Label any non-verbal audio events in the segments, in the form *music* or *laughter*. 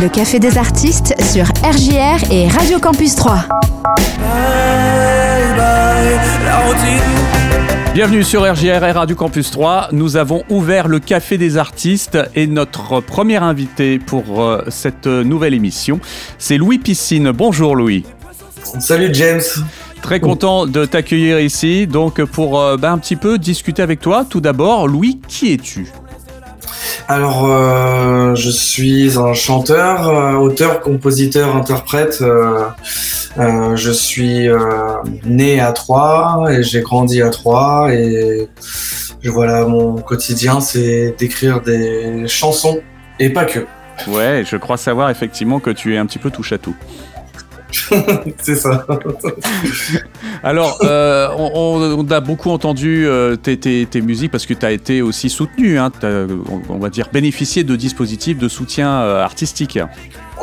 Le Café des artistes sur RJR et Radio Campus 3. Bienvenue sur RJR et Radio Campus 3. Nous avons ouvert le Café des artistes et notre premier invité pour euh, cette nouvelle émission, c'est Louis Piscine. Bonjour Louis. Salut James. Très content de t'accueillir ici. Donc pour euh, ben, un petit peu discuter avec toi, tout d'abord, Louis, qui es-tu? Alors, euh, je suis un chanteur, euh, auteur, compositeur, interprète. Euh, je suis né à Troyes et j'ai grandi à Troyes et voilà, mon quotidien, c'est d'écrire des chansons et pas que. Ouais, je crois savoir effectivement que tu es un petit peu touche à tout. *laughs* c'est ça. Alors, euh, on, a beaucoup entendu euh, tes, musiques parce que tu as été aussi soutenu, hein, on, va dire bénéficié de dispositifs de soutien euh, artistique.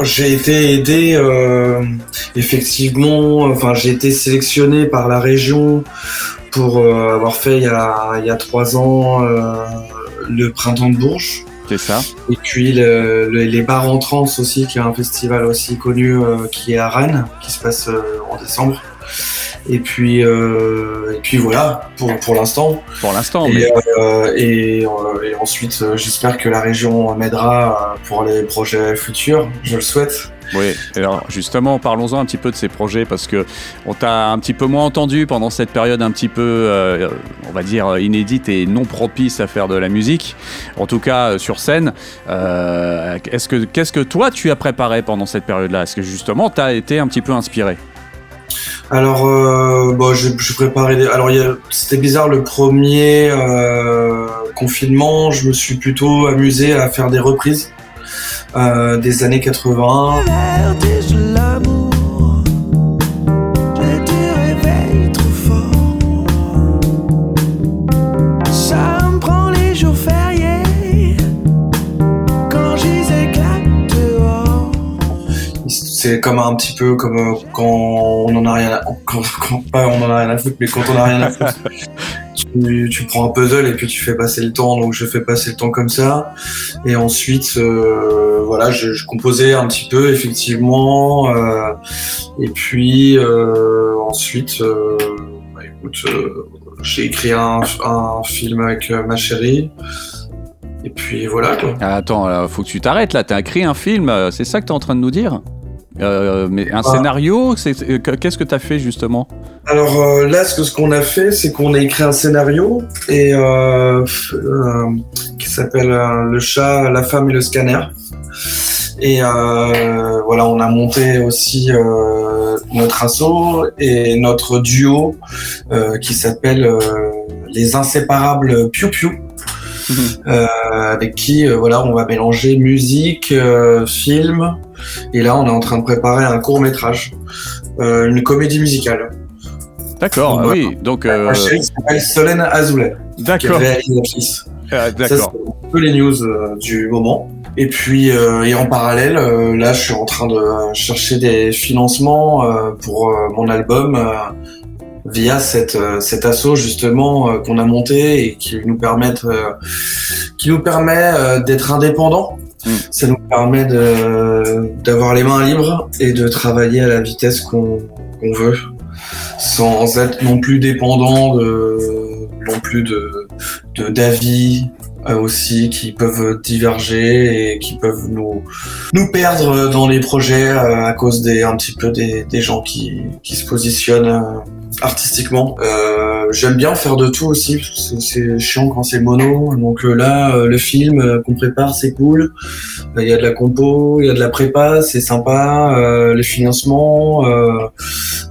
J'ai été aidé, effectivement, enfin j'ai été sélectionné par la région pour avoir fait il y a, il y a trois ans le printemps de Bourges. C'est ça. Et puis les bars en trans aussi, qui est un festival aussi connu euh, qui est à Rennes, qui se passe euh, en décembre. Et puis, euh, et puis voilà, pour, pour l'instant. Pour l'instant, et, et, ensuite, j'espère que la région m'aidera pour les projets futurs, je le souhaite. Oui, alors justement, parlons-en un petit peu de ces projets parce que on t'a un petit peu moins entendu pendant cette période un petit peu, euh, on va dire, inédite et non propice à faire de la musique, en tout cas euh, sur scène. Euh, est-ce que, qu'est-ce que toi tu as préparé pendant cette période-là? Est-ce que justement tu as été un petit peu inspiré? Alors, bon, je, préparais. Alors, c'était bizarre le premier confinement. Je me suis plutôt amusé à faire des reprises euh, des années 80. c'est comme un petit peu comme euh, quand on en a rien à, quand, pas on en a rien à foutre mais quand on a rien à foutre *laughs* tu, prends un puzzle et puis tu fais passer le temps. Donc je fais passer le temps comme ça. Et ensuite, euh, voilà, je, composais un petit peu effectivement. Euh, et puis euh, ensuite, bah, écoute, j'ai écrit un, film avec ma chérie. Et puis voilà quoi. Ah, attends, faut que tu t'arrêtes là. T'as écrit un film, c'est ça que t'es en train de nous dire? Euh, mais un ah. scénario, euh, qu'est-ce que tu as fait justement? Alors euh, là, ce qu'on a fait, c'est qu'on a écrit un scénario et qui s'appelle Le chat, la femme et le scanner. Et voilà, on a monté aussi notre assaut et notre duo qui s'appelle Les Inséparables Piu Piu. Euh, avec qui euh, voilà on va mélanger musique, euh, film, et là on est en train de préparer un court métrage, une comédie musicale. D'accord, ah oui, donc. Chérie s'appelle Solène Azoulay. D'accord. Ah, d'accord. un peu les news du moment. Et puis, et en parallèle, là, je suis en train de chercher des financements pour mon album via cette euh, cet assaut justement euh, qu'on a monté et qui nous permettent euh, qui nous permet d'être indépendant. Mm. Ça nous permet de d'avoir les mains libres et de travailler à la vitesse qu'on veut sans être non plus dépendant de non plus de d'avis aussi qui peuvent diverger et qui peuvent nous nous perdre dans les projets à cause des un petit peu des, des gens qui qui se positionnent artistiquement. Euh, J'aime bien faire de tout aussi, c'est chiant quand c'est mono. Donc euh, là, euh, le film euh, qu'on prépare, c'est cool. Il y a de la compo, il y a de la prépa, c'est sympa. Euh, les financements,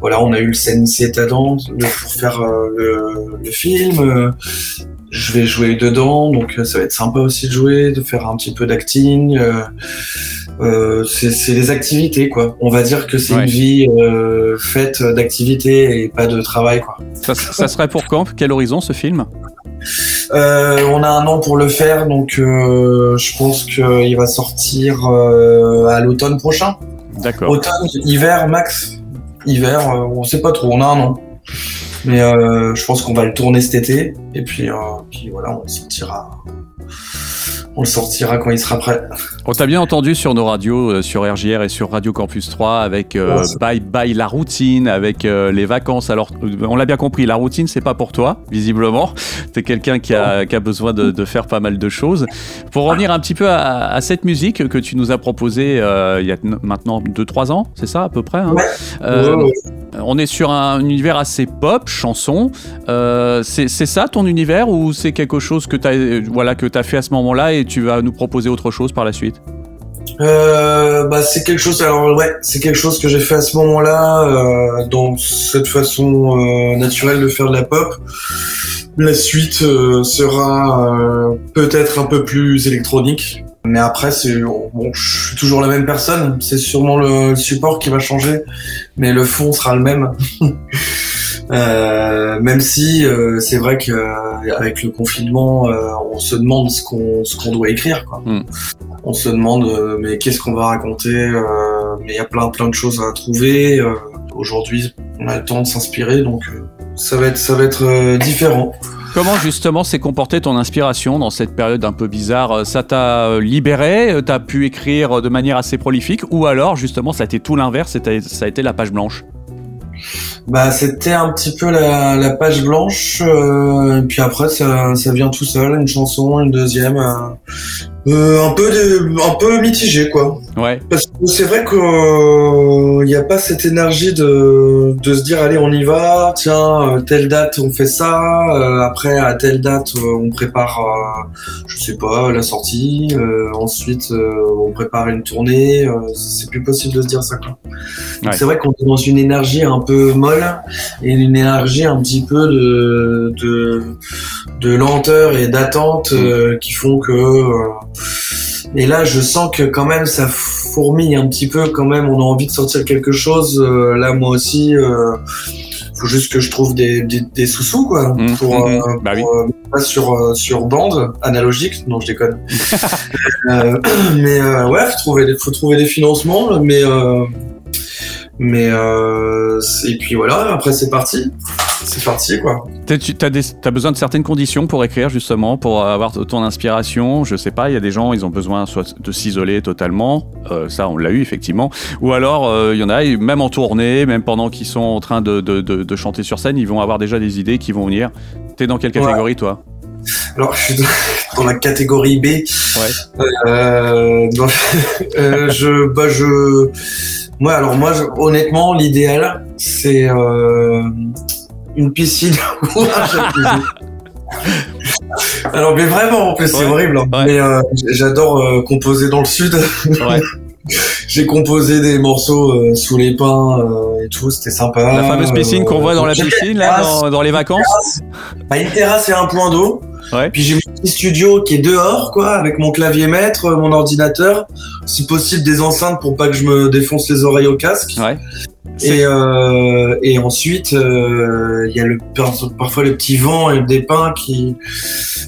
voilà, on a eu le CNC Talent pour faire le, le, film. Je vais jouer dedans, donc ça va être sympa aussi de jouer, de faire un petit peu d'acting. Euh, c'est des activités quoi. On va dire que c'est une vie euh, faite d'activités et pas de travail quoi. Ça, serait pour quand? Quel horizon ce film? Euh, On a un an pour le faire, donc je pense qu'il va sortir à l'automne prochain. D'accord. Automne, hiver, max. Hiver, on sait pas trop. On a un an. Mais je pense qu'on va le tourner cet été. Et puis, puis voilà, on sortira on le sortira quand il sera prêt. On t'a bien entendu sur nos radios, euh, sur RJR et sur Radio Campus 3, avec euh, Bye Bye la routine, avec euh, les vacances. Alors, on l'a bien compris, la routine, c'est pas pour toi, visiblement. T'es quelqu'un qui a, qui a, besoin de, de, faire pas mal de choses. Pour revenir un petit peu à, à cette musique que tu nous as proposée il y a maintenant 2-3 ans, c'est ça à peu près hein ouais. On est sur un univers assez pop, chanson. c'est ça ton univers ou c'est quelque chose que tu as, voilà, que as fait à ce moment-là et tu vas nous proposer autre chose par la suite euh, bah c'est quelque chose alors ouais c'est quelque chose que j'ai fait à ce moment-là euh, dans cette façon euh, naturelle de faire de la pop. La suite sera peut-être un peu plus électronique. Mais après c'est bon je suis toujours la même personne. C'est sûrement le support qui va changer. Mais le fond sera le même *laughs* même si euh, c'est vrai que euh, avec le confinement, euh, on se demande ce qu'on ce qu'on doit écrire. Quoi. Mm. On se demande mais qu'est-ce qu'on va raconter Mais il y a plein plein de choses à trouver. Aujourd'hui, on a le temps de s'inspirer, donc ça va être ça va être différent. Comment justement s'est comportée ton inspiration dans cette période un peu bizarre? Ça t'a libéré? T'as pu écrire de manière assez prolifique? Ou alors justement ça a été tout l'inverse, ça a été la page blanche? Bah, c'était un petit peu la, page blanche, euh, et puis après ça, ça vient tout seul, une chanson, une deuxième, euh, euh, un peu de, un peu mitigé quoi. Ouais. Parce que c'est vrai qu'il n'y euh, a pas cette énergie de, de se dire allez on y va, tiens telle date on fait ça, après à telle date on prépare, je sais pas la sortie, ensuite on prépare une tournée, c'est plus possible de se dire ça quoi. Ouais. C'est vrai qu'on est dans une énergie un peu molle et une énergie un petit peu de, de, de lenteur et d'attente euh, qui font que. Euh, et là, je sens que quand même ça fourmille un petit peu. Quand même, on a envie de sortir quelque chose. Euh, là, moi aussi faut juste que je trouve des, des, des sous-sous quoi mmh, pour, mmh, euh, bah oui. euh, sur sur bande analogique non je déconne *laughs* euh, mais ouais faut trouver faut trouver des financements mais mais euh, et puis voilà, après c'est parti. C'est parti quoi. Tu as, besoin de certaines conditions pour écrire justement, pour avoir ton inspiration. Je sais pas, il y a des gens, ils ont besoin soit de s'isoler totalement, euh, ça on l'a eu effectivement, ou alors euh, il y en a, même en tournée, même pendant qu'ils sont en train de, de, de, de, chanter sur scène, ils vont avoir déjà des idées qui vont venir. T'es dans quelle catégorie ouais. toi? Alors, je suis *laughs* dans la catégorie B. Ouais. Euh, donc, *laughs* euh, je, bah, je, moi, alors moi, je, honnêtement, l'idéal, c'est euh, une piscine *laughs* ou un jacuzzi. alors, mais vraiment, en plus, ouais. c'est horrible. Hein. Ouais. Mais euh, j'adore euh, composer dans le sud. Ouais. *laughs* J'ai composé des morceaux euh, sous les pins et tout, c'était sympa. La fameuse piscine qu'on voit dans la piscine, là, dans, dans les vacances. Bah, une terrasse et un point d'eau. Ouais. Puis j'ai mon petit studio qui est dehors, quoi, avec mon clavier maître, mon ordinateur, si possible des enceintes pour pas que je me défonce les oreilles au casque. Ouais. Et, euh, et ensuite, il euh, y a le, parfois le petit vent et le dépin qui,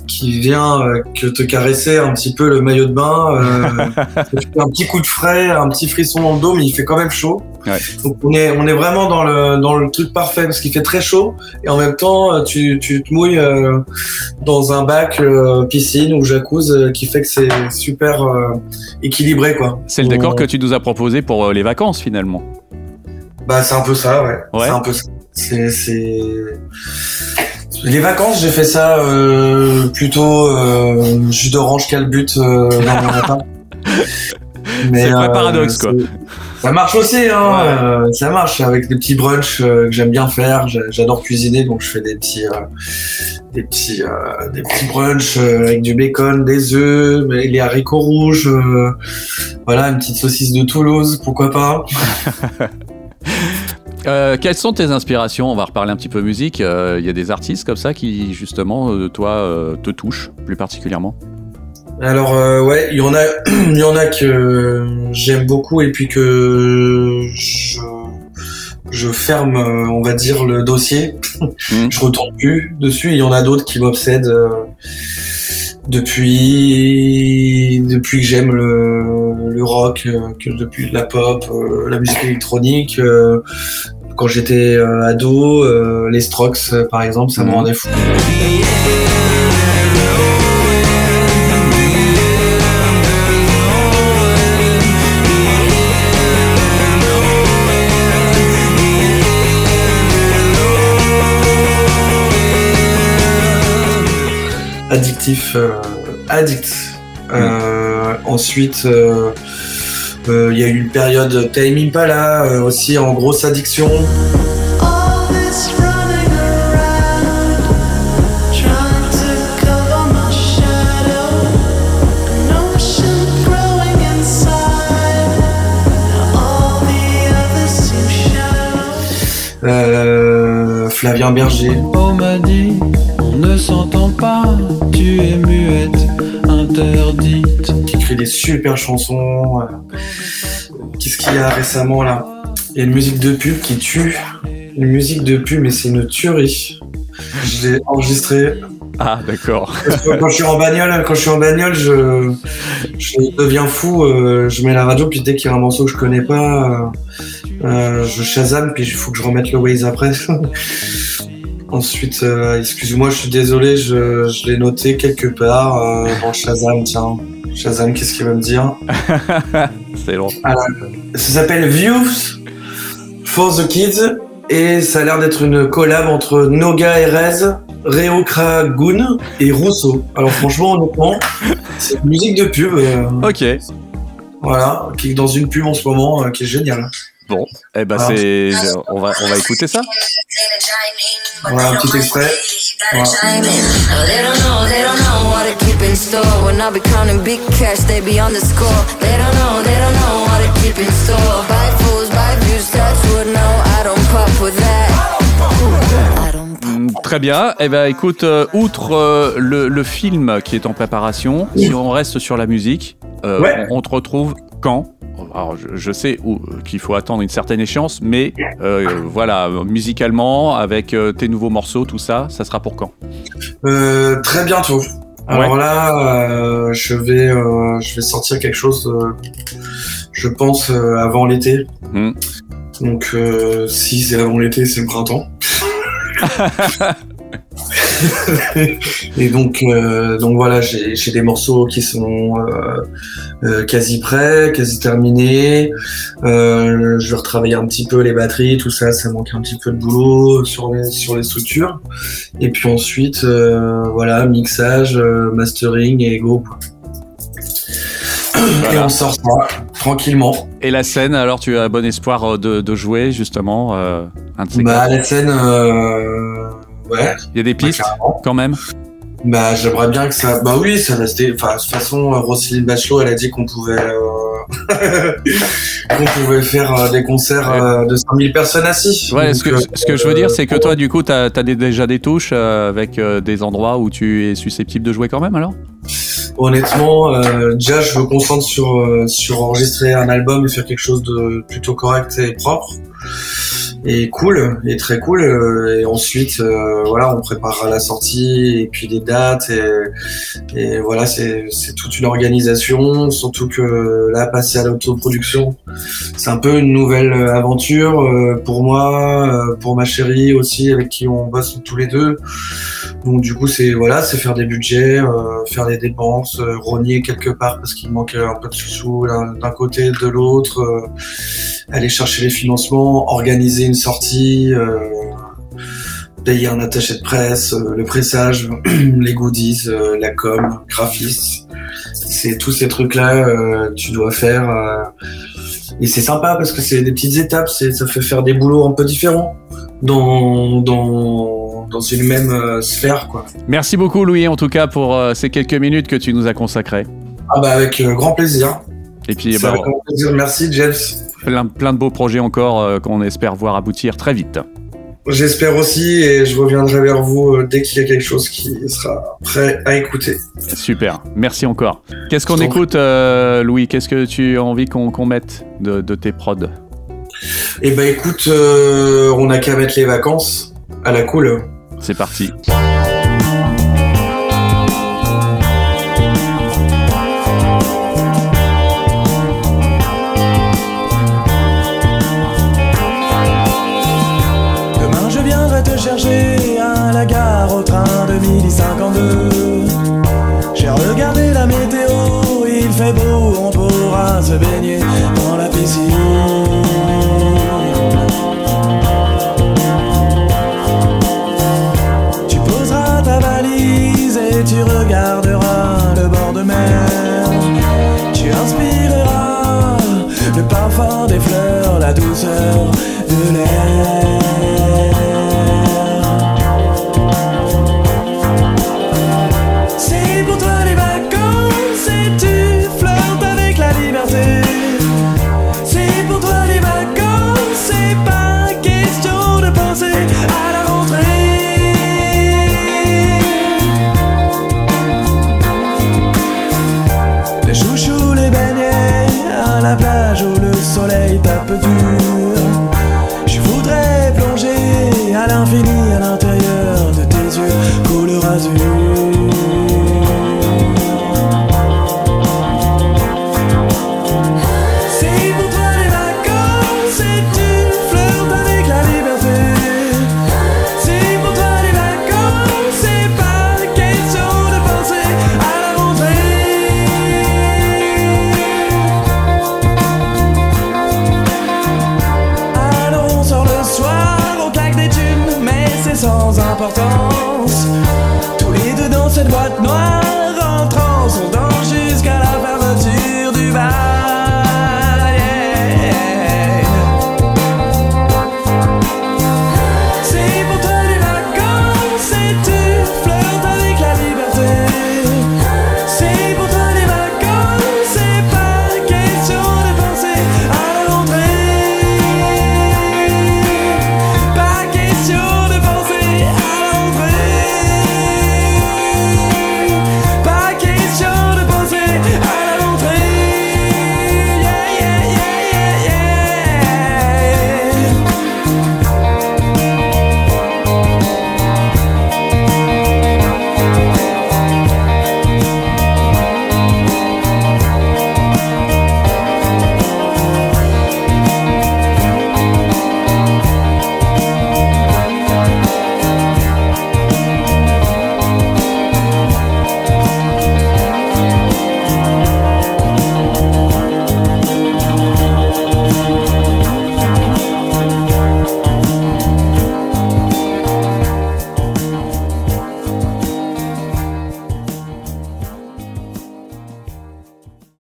qui vient euh, que te caresser un petit peu le maillot de bain. Euh, *laughs* un petit coup de frais, un petit frisson dans le dos, mais il fait quand même chaud. Ouais. Donc on est, on est vraiment dans le, dans le truc parfait parce qu'il fait très chaud et en même temps tu, tu te mouilles dans un bac piscine ou jacuzzi qui fait que c'est super équilibré quoi. C'est le décor on... que tu nous as proposé pour les vacances finalement. Bah c'est un peu ça ouais. ouais. C'est un peu ça. C'est. Les vacances, j'ai fait ça euh, plutôt euh, jus d'orange calbut euh, dans mon appart. *laughs* C'est vrai paradoxe quoi. Ça marche aussi, hein. Ouais. Euh, ça marche avec des petits brunchs euh, que j'aime bien faire. J'adore cuisiner, donc je fais des petits, euh, des petits, des petits brunchs avec du bacon, des œufs, les haricots rouges. voilà, une petite saucisse de Toulouse, pourquoi pas. *laughs* Euh, quelles sont tes inspirations? On va reparler un petit peu musique. Il euh, y a des artistes comme ça qui, justement, euh, toi, te touchent plus particulièrement? Alors ouais, il y en a, *clears throat* il y en a que j'aime beaucoup et puis que je, je ferme, on va dire le dossier. *laughs* Mmh. je retourne plus dessus. Il y en a d'autres qui m'obsèdent depuis depuis que j'aime le, le rock, que depuis la pop, la musique électronique. quand j'étais ado, les Strokes par exemple, ça me rendait fou. Addictif, addict. Mm. Ensuite, il y a eu une période Time Impala aussi en grosse addiction. Euh, Flavien Berger. On m'a dit, on ne s'entend pas, tu es muette, interdite. Qui écrit des super chansons. Qu'est-ce qu'il y a récemment là? Il y a une musique de pub qui tue. Une musique de pub, mais c'est une tuerie. Je l'ai enregistrée ah, d'accord. quand je suis en bagnole, quand je suis en bagnole, je, je deviens fou. Euh, je mets la radio, puis dès qu'il y a un morceau que je connais pas, euh, euh je Shazam, puis il faut que je remette le Waze après. *laughs* Ensuite, euh, excusez-moi, je suis désolé, je, je l'ai noté quelque part euh, dans Shazam. Tiens, Shazam, qu'est-ce qu'il va me dire *laughs* C'est long. ça s'appelle Views for the Kids et ça a l'air d'être une collab entre Noga et Rez Réo Kragoun et Rousseau. Alors franchement, honnêtement, c'est une musique de pub. Euh, ok. Voilà, qui est dans une pub en ce moment, euh, qui est géniale. Bon, eh ben c'est, on va, on va écouter ça. Voilà un petit extrait. Très bien. Eh ben, écoute, euh, outre euh, le, film qui est en préparation, si on reste sur la musique, euh, on, te retrouve quand? Alors, je, sais qu'il faut attendre une certaine échéance, mais voilà, musicalement, avec tes nouveaux morceaux, tout ça, ça sera pour quand? Très bientôt. Alors là, je vais, je vais sortir quelque chose, je pense, avant l'été. Hmm. Donc, si c'est avant l'été, c'est le printemps. *laughs* et donc, euh, donc voilà, j'ai des morceaux qui sont euh, euh, quasi prêts, quasi terminés. je vais retravailler un petit peu les batteries, tout ça, ça manque un petit peu de boulot sur les, sur les structures. Et puis ensuite, voilà, mixage, mastering et go. Et on sort ça tranquillement. Et la scène, alors tu as bon espoir de, jouer justement un Bah la scène, Ouais. Il y a des pistes quand même Bah j'aimerais bien que ça. Bah oui, ça restait. Enfin, de toute façon, Roselyne Bachelot, elle a dit qu'on pouvait. Euh, *laughs* qu'on pouvait faire euh, des concerts euh, de 5000 personnes assis. Ouais, ce que, ce que je veux dire, c'est que toi, du coup, tu as, déjà des touches avec des endroits où tu es susceptible de jouer quand même alors? Honnêtement, déjà, je me concentre sur, sur enregistrer un album et faire quelque chose de plutôt correct et propre et cool et très cool euh, et ensuite euh, voilà on préparera la sortie et puis des dates et, et voilà c'est toute une organisation surtout que là passer à l'autoproduction c'est un peu une nouvelle aventure euh, pour moi pour ma chérie aussi avec qui on bosse tous les deux donc du coup c'est voilà c'est faire des budgets faire des dépenses rogner quelque part parce qu'il manque un peu de sous d'un côté de l'autre aller chercher les financements organiser une sortie, euh, payer un attaché de presse, euh, le pressage, *clears throat* les goodies, euh, la com, graphiste. C'est tous ces trucs-là tu dois faire. et c'est sympa parce que c'est des petites étapes, ça fait faire des boulots un peu différents dans, dans une même sphère. Quoi. Merci beaucoup Louis en tout cas pour ces quelques minutes que tu nous as consacrées. Ah bah avec grand plaisir. Et puis, bah, avec grand plaisir. Merci James plein, plein de beaux projets encore euh, qu'on espère voir aboutir très vite. J'espère aussi et je reviendrai vers vous euh, dès qu'il y a quelque chose qui sera prêt à écouter. Super, merci encore. Qu'est-ce qu'on écoute, euh, Louis? Qu'est-ce que tu as envie qu'on mette de, tes prods? Eh ben écoute, on n'a qu'à mettre les vacances à la cool. C'est parti. à la gare au train de midi 52. J'ai regardé la météo, il fait beau, on pourra se baigner dans la piscine.